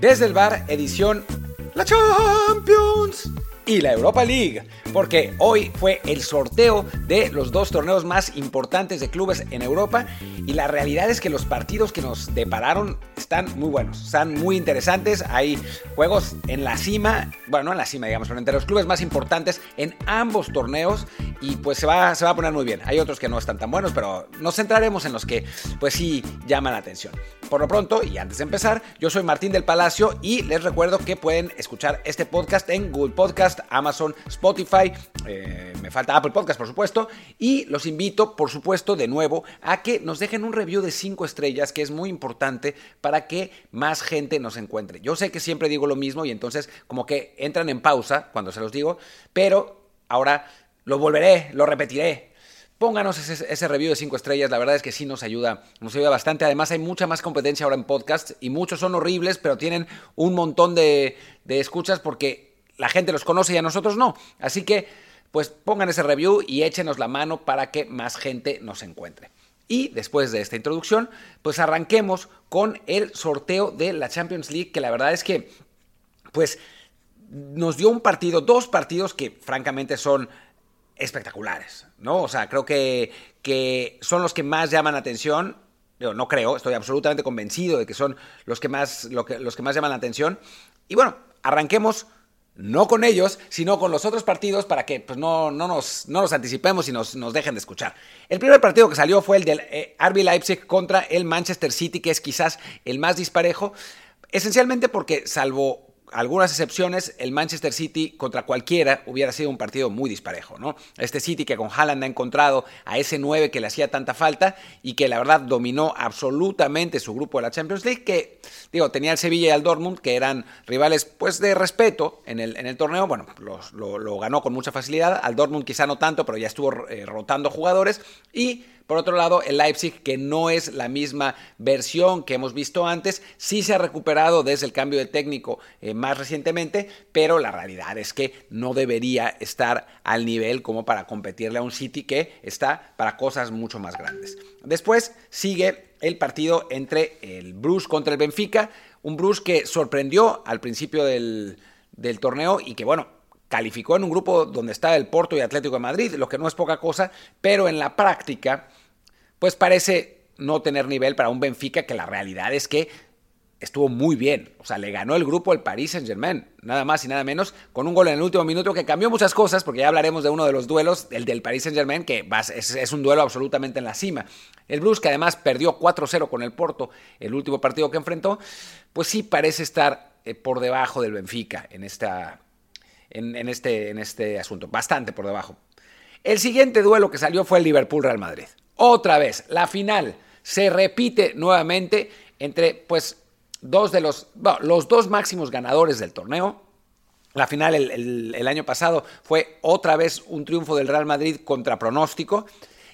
Desde el bar, edición La Champions y la Europa League, porque hoy fue el sorteo de los dos torneos más importantes de clubes en Europa y la realidad es que los partidos que nos depararon están muy buenos, están muy interesantes, hay juegos en la cima, bueno, no en la cima digamos, pero entre los clubes más importantes en ambos torneos y pues se va, se va a poner muy bien. Hay otros que no están tan buenos, pero nos centraremos en los que pues sí llaman la atención. Por lo pronto, y antes de empezar, yo soy Martín del Palacio y les recuerdo que pueden escuchar este podcast en Google Podcast, Amazon, Spotify, eh, me falta Apple Podcast por supuesto, y los invito por supuesto de nuevo a que nos dejen un review de 5 estrellas que es muy importante para que más gente nos encuentre. Yo sé que siempre digo lo mismo y entonces como que entran en pausa cuando se los digo, pero ahora lo volveré, lo repetiré, Pónganos ese, review de 5 estrellas, la verdad es que sí nos ayuda, nos ayuda bastante. Además hay mucha más competencia ahora en podcast y muchos son horribles, pero tienen un montón de escuchas porque la gente los conoce y a nosotros no. Así que, pues pongan ese review y échenos la mano para que más gente nos encuentre. Y después de esta introducción, pues arranquemos con el sorteo de la Champions League, que la verdad es que, pues, nos dio un partido, dos partidos que francamente son espectaculares, ¿no? O sea, creo que, que son los que más llaman la atención. Yo no creo, estoy absolutamente convencido de que son los que más, los que más llaman la atención. Y bueno, arranquemos no con ellos, sino con los otros partidos para que pues, no, no, nos, no nos anticipemos y nos, nos, dejen de escuchar. El primer partido que salió fue el del eh, RB Leipzig contra el Manchester City, que es quizás el más disparejo, esencialmente porque salvo algunas excepciones, el Manchester City contra cualquiera hubiera sido un partido muy disparejo, ¿no? Este City que con Haaland ha encontrado a ese 9 que le hacía tanta falta y que la verdad dominó absolutamente su grupo de la Champions League, que digo, tenía el Sevilla y el Dortmund, que eran rivales pues de respeto en el, en el torneo, bueno, lo, ganó con mucha facilidad, al Dortmund quizá no tanto, pero ya estuvo eh, rotando jugadores. Y por otro lado, el Leipzig, que no es la misma versión que hemos visto antes, sí se ha recuperado desde el cambio de técnico eh, más recientemente, pero la realidad es que no debería estar al nivel como para competirle a un City que está para cosas mucho más grandes. Después sigue el partido entre el Bruce contra el Benfica, un Bruce que sorprendió al principio del, del torneo y que bueno, calificó en un grupo donde está el Porto y Atlético de Madrid, lo que no es poca cosa, pero en la práctica pues parece no tener nivel para un Benfica que la realidad es que estuvo muy bien. O sea, le ganó el grupo el Paris Saint-Germain, nada más y nada menos, con un gol en el último minuto que cambió muchas cosas, porque ya hablaremos de uno de los duelos, el del Paris Saint-Germain, que es, un duelo absolutamente en la cima. El Blues, que además perdió 4-0 con el Porto, el último partido que enfrentó, pues sí parece estar eh, por debajo del Benfica en, esta, en, este, en este asunto, bastante por debajo. El siguiente duelo que salió fue el Liverpool-Real Madrid otra vez. La final se repite nuevamente entre, pues, dos de los, los dos máximos ganadores del torneo. La final el, año pasado fue otra vez un triunfo del Real Madrid contra pronóstico.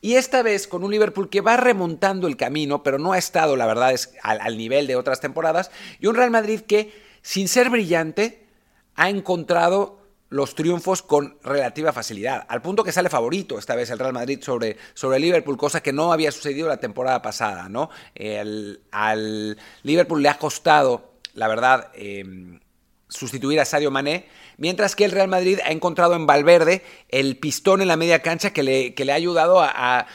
Y esta vez con un Liverpool que va remontando el camino, pero no ha estado, la verdad, es al, al nivel de otras temporadas. Y un Real Madrid que, sin ser brillante, ha encontrado los triunfos con relativa facilidad, al punto que sale favorito esta vez el Real Madrid sobre, sobre Liverpool, cosa que no había sucedido la temporada pasada, ¿no? al Liverpool le ha costado, la verdad, em, sustituir a Sadio Mané, mientras que el Real Madrid ha encontrado en Valverde el pistón en la media cancha que le, que le ha ayudado a, a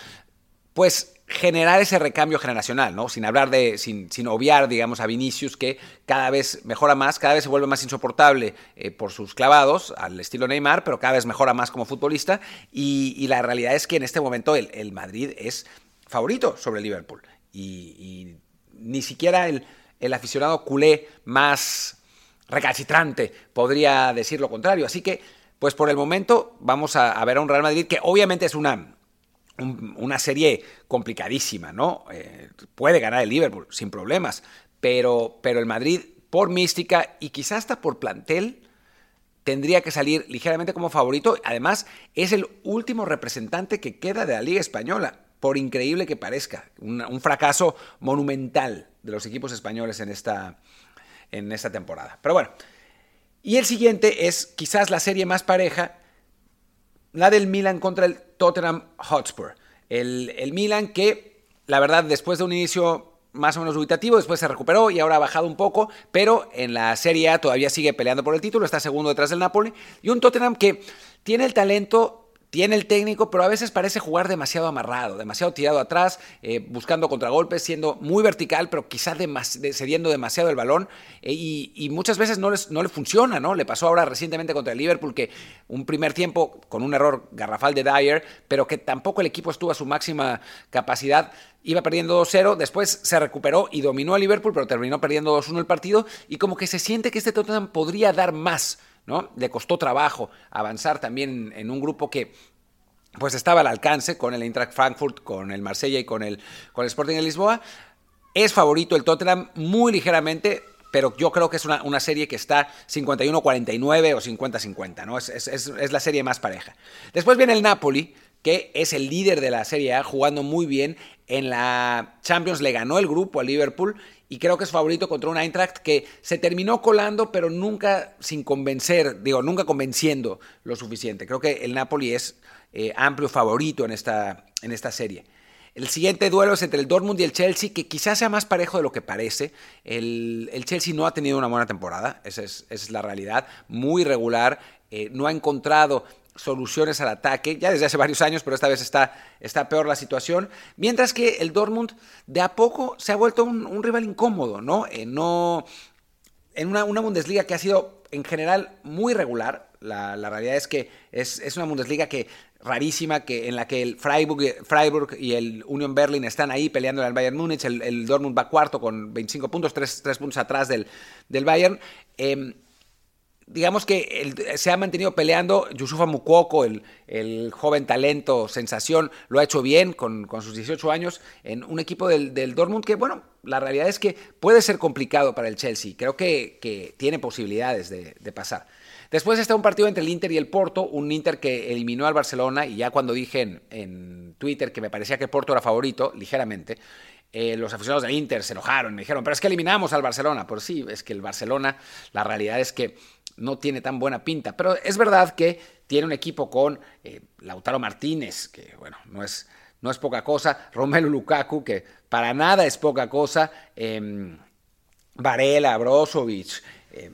pues generar ese recambio generacional, ¿no? Sin hablar de, sin, sin, obviar, digamos, a Vinicius, que cada vez mejora más, cada vez se vuelve más insoportable eh, por sus clavados, al estilo Neymar, pero cada vez mejora más como futbolista. Y, la realidad es que en este momento el, Madrid es favorito sobre el Liverpool. Y, ni siquiera el, el aficionado culé más recalcitrante podría decir lo contrario. Así que, pues por el momento, vamos a, a ver a un Real Madrid que obviamente es una una serie complicadísima, ¿no? Eh, puede ganar el Liverpool sin problemas, pero, pero el Madrid, por mística y quizás hasta por plantel, tendría que salir ligeramente como favorito. Además, es el último representante que queda de la Liga Española, por increíble que parezca. Un, fracaso monumental de los equipos españoles en esta, en esta temporada. Pero bueno, y el siguiente es quizás la serie más pareja la del Milan contra el Tottenham Hotspur. El, Milan que, la verdad, después de un inicio más o menos dubitativo, después se recuperó y ahora ha bajado un poco, pero en la Serie A todavía sigue peleando por el título, está segundo detrás del Napoli, y un Tottenham que tiene el talento tiene el técnico, pero a veces parece jugar demasiado amarrado, demasiado tirado atrás, eh, buscando contragolpes, siendo muy vertical, pero quizás cediendo demasiado el balón. Eh, y, muchas veces no, les, no le funciona, ¿no? Le pasó ahora recientemente contra el Liverpool que un primer tiempo con un error garrafal de Dyer, pero que tampoco el equipo estuvo a su máxima capacidad. Iba perdiendo 2-0, después se recuperó y dominó a Liverpool, pero terminó perdiendo 2-1 el partido. Y como que se siente que este Tottenham podría dar más ¿no? Le costó trabajo avanzar también en un grupo que pues estaba al alcance con el Eintracht Frankfurt, con el Marsella y con el, con el Sporting de Lisboa. Es favorito el Tottenham muy ligeramente, pero yo creo que es una, serie que está 51-49 o 50-50, ¿no? Es, es, la serie más pareja. Después viene el Napoli, que es el líder de la Serie A, jugando muy bien. En la Champions le ganó el grupo a Liverpool y creo que es favorito contra un Eintracht que se terminó colando, pero nunca sin convencer, digo, nunca convenciendo lo suficiente. Creo que el Napoli es eh, amplio favorito en esta, en esta serie. El siguiente duelo es entre el Dortmund y el Chelsea, que quizás sea más parejo de lo que parece. El, Chelsea no ha tenido una buena temporada, esa es, la realidad, muy regular, eh, no ha encontrado soluciones al ataque, ya desde hace varios años, pero esta vez está, está peor la situación. Mientras que el Dortmund de a poco se ha vuelto un, rival incómodo, ¿no? Eh, en una, Bundesliga que ha sido en general muy regular. La, realidad es que es, una Bundesliga que rarísima, que, en la que el Freiburg, Freiburg y el Union Berlin están ahí peleando el Bayern Múnich. El, Dortmund va cuarto con 25 puntos, 3, puntos atrás del, del Bayern. Em, digamos que se ha mantenido peleando. Yusufa Mukoko, el, el, joven talento, sensación, lo ha hecho bien con, sus 18 años en un equipo del, del, Dortmund que, bueno, la realidad es que puede ser complicado para el Chelsea. Creo que, que tiene posibilidades de, pasar. Después está un partido entre el Inter y el Porto, un Inter que eliminó al Barcelona y ya cuando dije en, en Twitter que me parecía que el Porto era favorito, ligeramente, eh, los aficionados del Inter se enojaron, me dijeron, pero es que eliminamos al Barcelona. Pues sí, es que el Barcelona, la realidad es que no tiene tan buena pinta. Pero es verdad que tiene un equipo con eh, Lautaro Martínez, que bueno, no es, no es poca cosa, Romelu Lukaku, que para nada es poca cosa, eh, Varela, Brozovic, eh,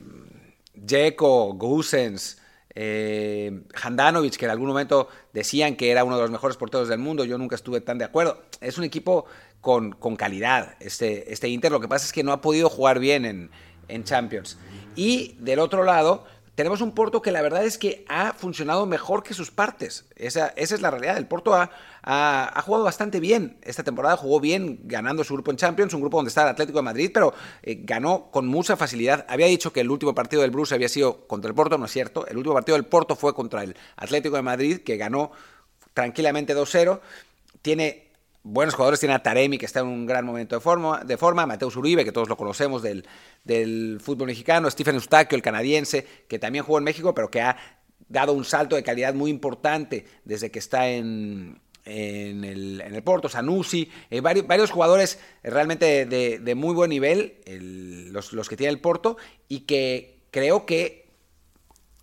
Gusens, eh, Handanovic, que en algún momento decían que era uno de los mejores porteros del mundo, yo nunca estuve tan de acuerdo. Es un equipo con, con calidad, este, este Inter, lo que pasa es que no ha podido jugar bien en, en Champions. Y del otro lado, tenemos un Porto que la verdad es que ha funcionado mejor que sus partes. Esa, esa es la realidad. El Porto ha, ha, jugado bastante bien. Esta temporada jugó bien ganando su grupo en Champions, un grupo donde está el Atlético de Madrid, pero eh, ganó con mucha facilidad. Había dicho que el último partido del Bruce había sido contra el Porto, no es cierto. El último partido del Porto fue contra el Atlético de Madrid, que ganó tranquilamente 2-0. Tiene buenos jugadores. Tiene a Taremi, que está en un gran momento de forma, de forma Mateus Uribe, que todos lo conocemos del, del fútbol mexicano, Stephen Eustaquio, el canadiense, que también jugó en México, pero que ha dado un salto de calidad muy importante desde que está en, el, en Porto, Sanusi, eh, varios, jugadores realmente de, muy buen nivel, los, que tiene el Porto, y que creo que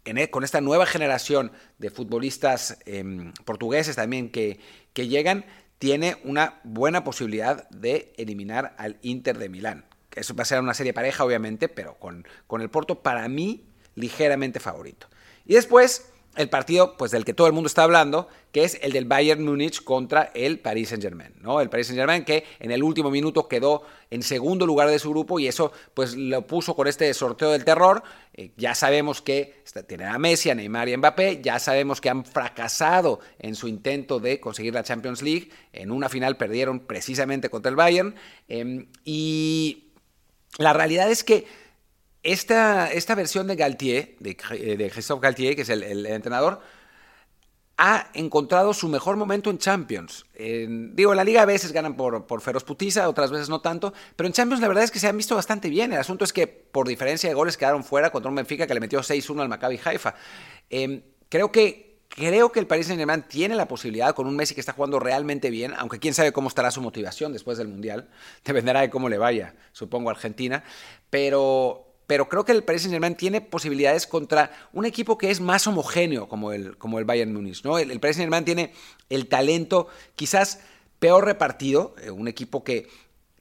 en, e, con esta nueva generación de futbolistas em, portugueses también que, que llegan, tiene una buena posibilidad de eliminar al Inter de Milán. Eso va a ser una serie pareja, obviamente, pero con, con el Porto, para mí, ligeramente favorito. Y después, el partido pues del que todo el mundo está hablando, que es el del Bayern Múnich contra el Paris Saint-Germain, ¿no? El Paris Saint-Germain que en el último minuto quedó en segundo lugar de su grupo y eso pues lo puso con este sorteo del terror. Eh, ya sabemos que tienen a Messi, a Neymar y Mbappé, ya sabemos que han fracasado en su intento de conseguir la Champions League, en una final perdieron precisamente contra el Bayern em, y la realidad es que esta, esta versión de Galtier, de, de Christophe Galtier, que es el, entrenador, ha encontrado su mejor momento en Champions. digo, en la liga a veces ganan por, por feroz putiza, otras veces no tanto, pero en Champions la verdad es que se han visto bastante bien. El asunto es que por diferencia de goles quedaron fuera contra un Benfica que le metió 6-1 al Maccabi Haifa. Em, creo que Creo que el Paris Saint-Germain tiene la posibilidad con un Messi que está jugando realmente bien, aunque quién sabe cómo estará su motivación después del Mundial. Dependerá de cómo le vaya, supongo, a Argentina. Pero pero creo que el Paris Saint-Germain tiene posibilidades contra un equipo que es más homogéneo como el, como el Bayern Munich. ¿no? El, el Paris Saint-Germain tiene el talento quizás peor repartido, eh, un equipo que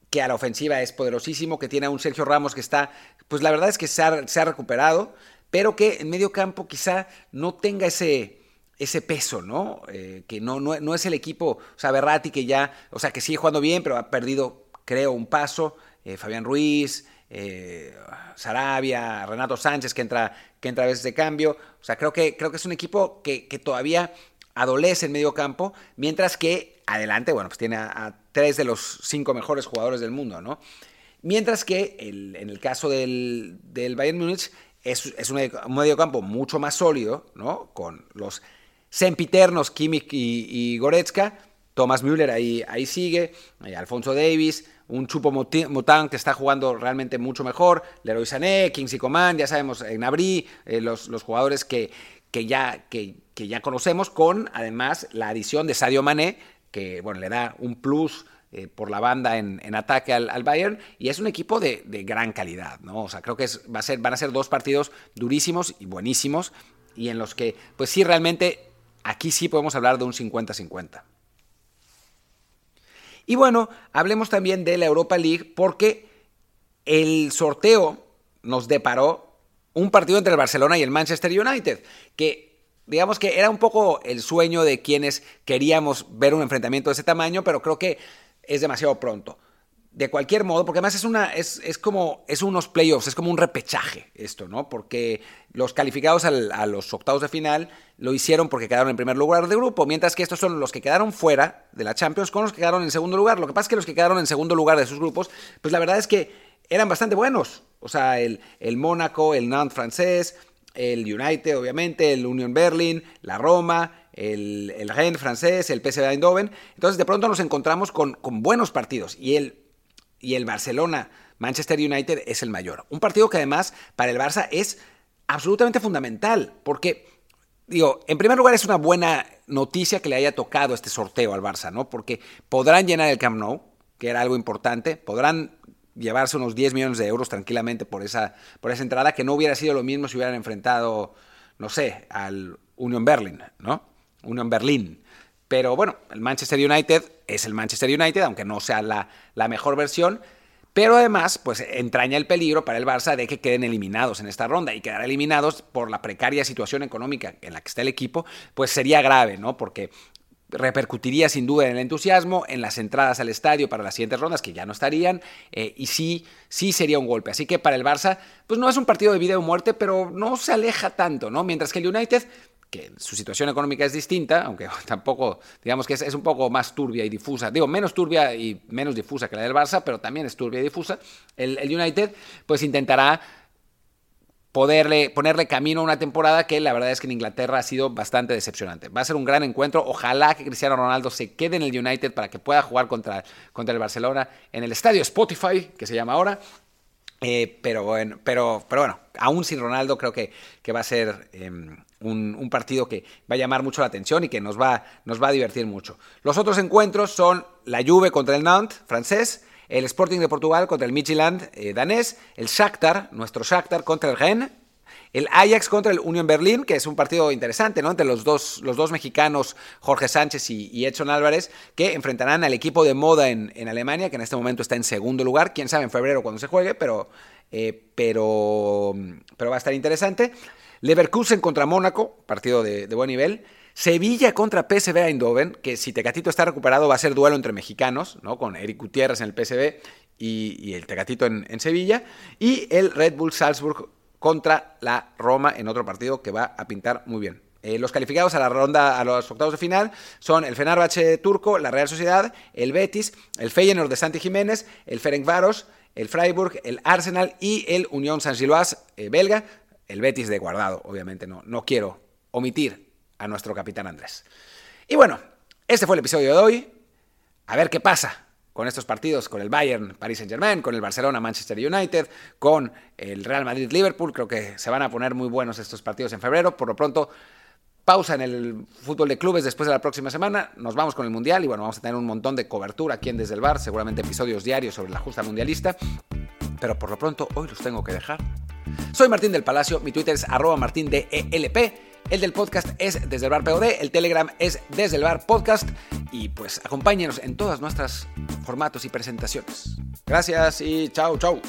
que a la ofensiva es poderosísimo, que tiene a un Sergio Ramos que está, pues la verdad es que se ha, recuperado, pero que en medio campo quizá no tenga ese, ese peso, ¿no? Eh, que no, no, es el equipo, o sea, Berratti que ya, o sea, que sigue jugando bien, pero ha perdido, creo, un paso. Eh, Fabián Ruiz, eh, Sarabia, Renato Sánchez que entra, que entra a veces de cambio. O sea, creo que, creo que es un equipo que, todavía adolece en medio campo, mientras que adelante, bueno, pues tiene a, tres de los cinco mejores jugadores del mundo, ¿no? Mientras que en el caso del, Bayern Múnich es, un medio campo mucho más sólido, ¿no? Con los sempiternos Kimmich y, Goretzka, Thomas Müller ahí, ahí sigue, Alfonso Davis, un Chupo Mután que está jugando realmente mucho mejor, Leroy Sané, Kingsley Coman, ya sabemos, en Abrí, eh, los, los, jugadores que, que, ya, que, que, ya conocemos, con además la adición de Sadio Mané, que bueno, le da un plus eh, por la banda en, en ataque al, Bayern, y es un equipo de, de, gran calidad, ¿no? O sea, creo que va a ser, van a ser dos partidos durísimos y buenísimos, y en los que, pues sí, realmente Aquí sí podemos hablar de un 50-50. Y bueno, hablemos también de la Europa League porque el sorteo nos deparó un partido entre el Barcelona y el Manchester United, que digamos que era un poco el sueño de quienes queríamos ver un enfrentamiento de ese tamaño, pero creo que es demasiado pronto de cualquier modo, porque además es una, es, es, como, es unos playoffs, es como un repechaje esto, ¿no? Porque los calificados a los octavos de final lo hicieron porque quedaron en primer lugar de grupo, mientras que estos son los que quedaron fuera de la Champions con los que quedaron en segundo lugar. Lo que pasa es que los que quedaron en segundo lugar de sus grupos, pues la verdad es que eran bastante buenos. O sea, el, el Mónaco, el Nantes francés, el United, obviamente, el Union Berlin, la Roma, el, el Rennes francés, el PSV Eindhoven. Entonces, de pronto nos encontramos con, con buenos partidos. Y el y el Barcelona, Manchester United es el mayor. Un partido que además para el Barça es absolutamente fundamental, porque, digo, en primer lugar es una buena noticia que le haya tocado este sorteo al Barça, ¿no? Porque podrán llenar el Camp Nou, que era algo importante, podrán llevarse unos 10 millones de euros tranquilamente por esa, por esa entrada, que no hubiera sido lo mismo si hubieran enfrentado, no sé, al Union Berlin, ¿no? Union Berlin. Pero bueno, el Manchester United es el Manchester United, aunque no sea la, la mejor versión. Pero además, pues entraña el peligro para el Barça de que queden eliminados en esta ronda y quedar eliminados por la precaria situación económica en la que está el equipo, pues sería grave, ¿no? Porque repercutiría sin duda en el entusiasmo, en las entradas al estadio para las siguientes rondas, que ya no estarían, eh, y sí, sí sería un golpe. Así que para el Barça, pues no es un partido de vida o muerte, pero no se aleja tanto, ¿no? Mientras que el United que su situación económica es distinta, aunque tampoco, digamos que es, un poco más turbia y difusa, digo, menos turbia y menos difusa que la del Barça, pero también es turbia y difusa, el, United pues intentará poderle, ponerle camino a una temporada que la verdad es que en Inglaterra ha sido bastante decepcionante. Va a ser un gran encuentro, ojalá que Cristiano Ronaldo se quede en el United para que pueda jugar contra, contra el Barcelona en el estadio Spotify, que se llama ahora, eh, pero, bueno, pero, pero bueno, aún sin Ronaldo creo que, que va a ser em, un, partido que va a llamar mucho la atención y que nos va, nos va a divertir mucho. Los otros encuentros son la Juve contra el Nantes, francés, el Sporting de Portugal contra el Midtjylland, eh, danés, el Shakhtar, nuestro Shakhtar contra el Rennes, el Ajax contra el Union Berlin, que es un partido interesante, ¿no? Entre los dos, los dos mexicanos, Jorge Sánchez y, Edson Álvarez, que enfrentarán al equipo de moda en, Alemania, que en este momento está en segundo lugar. Quién sabe en febrero cuando se juegue, pero, eh, pero, pero va a estar interesante. Leverkusen contra Mónaco, partido de, buen nivel. Sevilla contra PSV Eindhoven, que si Tecatito está recuperado va a ser duelo entre mexicanos, ¿no? Con Eric Gutiérrez en el PSV y, el Tecatito en, Sevilla. Y el Red Bull Salzburg contra la Roma en otro partido que va a pintar muy bien. Eh, los calificados a la ronda, a los octavos de final, son el Fenerbahce turco, la Real Sociedad, el Betis, el Feyenoord de Santi Jiménez, el Ferencváros, el Freiburg, el Arsenal y el Unión Saint-Gilloise eh, belga el Betis de guardado, obviamente no, no quiero omitir a nuestro capitán Andrés. Y bueno, este fue el episodio de hoy. A ver qué pasa con estos partidos, con el Bayern, Paris Saint Germain, con el Barcelona, Manchester United, con el Real Madrid, Liverpool. Creo que se van a poner muy buenos estos partidos en febrero. Por lo pronto, pausa en el fútbol de clubes después de la próxima semana. Nos vamos con el Mundial y bueno, vamos a tener un montón de cobertura aquí en Desde el Bar, seguramente episodios diarios sobre la justa mundialista. Pero por lo pronto, hoy los tengo que dejar soy Martín del Palacio, mi Twitter es arroba martindelp, el del podcast es desde el bar POD, el Telegram es desde el bar podcast y pues acompáñenos en todas nuestras formatos y presentaciones. Gracias y chao, chao.